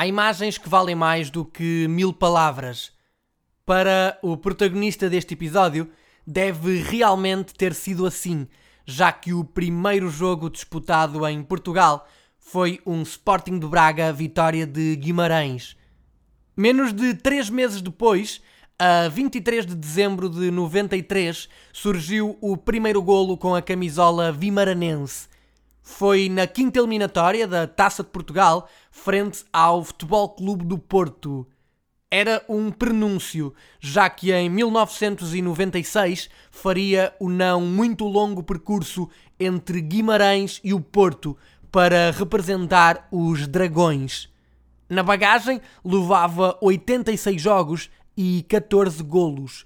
Há imagens que valem mais do que mil palavras. Para o protagonista deste episódio, deve realmente ter sido assim, já que o primeiro jogo disputado em Portugal foi um Sporting de Braga vitória de Guimarães. Menos de três meses depois, a 23 de dezembro de 93, surgiu o primeiro golo com a camisola vimaranense foi na quinta eliminatória da Taça de Portugal, frente ao Futebol Clube do Porto. Era um prenúncio, já que em 1996 faria o não muito longo percurso entre Guimarães e o Porto para representar os Dragões. Na bagagem levava 86 jogos e 14 golos.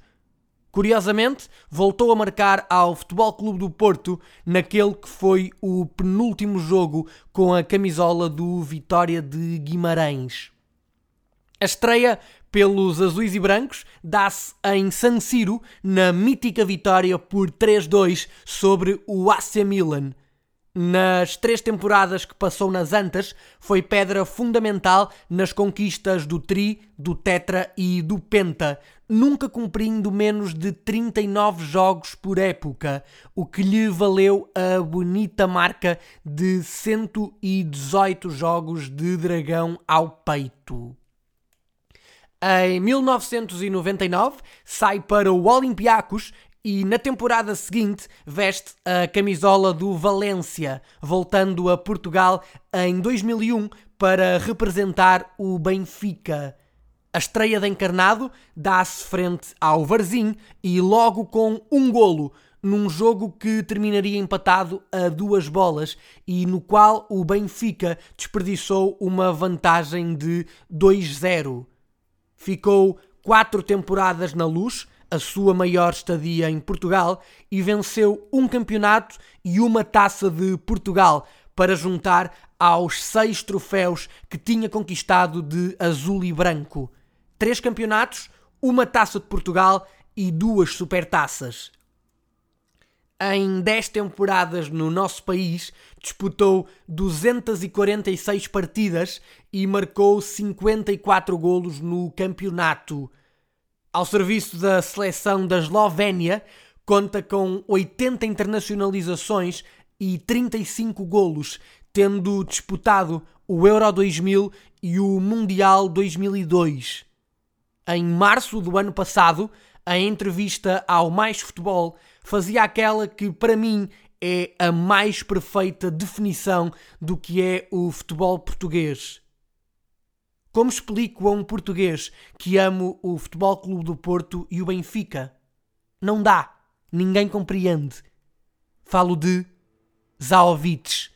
Curiosamente, voltou a marcar ao Futebol Clube do Porto naquele que foi o penúltimo jogo com a camisola do Vitória de Guimarães. A estreia pelos azuis e brancos dá-se em San Siro na mítica vitória por 3-2 sobre o AC Milan. Nas três temporadas que passou nas Antas, foi pedra fundamental nas conquistas do Tri, do Tetra e do Penta, nunca cumprindo menos de 39 jogos por época, o que lhe valeu a bonita marca de 118 jogos de dragão ao peito. Em 1999 sai para o Olympiacos e na temporada seguinte veste a camisola do Valência, voltando a Portugal em 2001 para representar o Benfica. A estreia de Encarnado dá-se frente ao Varzim e logo com um golo, num jogo que terminaria empatado a duas bolas e no qual o Benfica desperdiçou uma vantagem de 2-0. Ficou quatro temporadas na luz, a sua maior estadia em Portugal e venceu um campeonato e uma taça de Portugal para juntar aos seis troféus que tinha conquistado de azul e branco. Três campeonatos, uma taça de Portugal e duas supertaças. Em 10 temporadas no nosso país, disputou 246 partidas e marcou 54 golos no campeonato ao serviço da seleção da Eslovénia, conta com 80 internacionalizações e 35 golos, tendo disputado o Euro 2000 e o Mundial 2002. Em março do ano passado, a entrevista ao Mais Futebol fazia aquela que, para mim, é a mais perfeita definição do que é o futebol português. Como explico a um português que amo o Futebol Clube do Porto e o Benfica? Não dá. Ninguém compreende. Falo de Zaovic.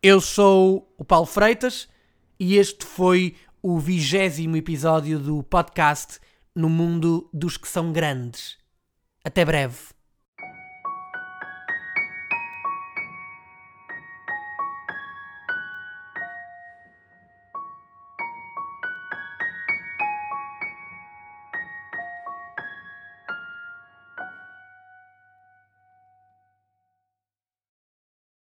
Eu sou o Paulo Freitas e este foi o vigésimo episódio do podcast No Mundo dos que são grandes. Até breve.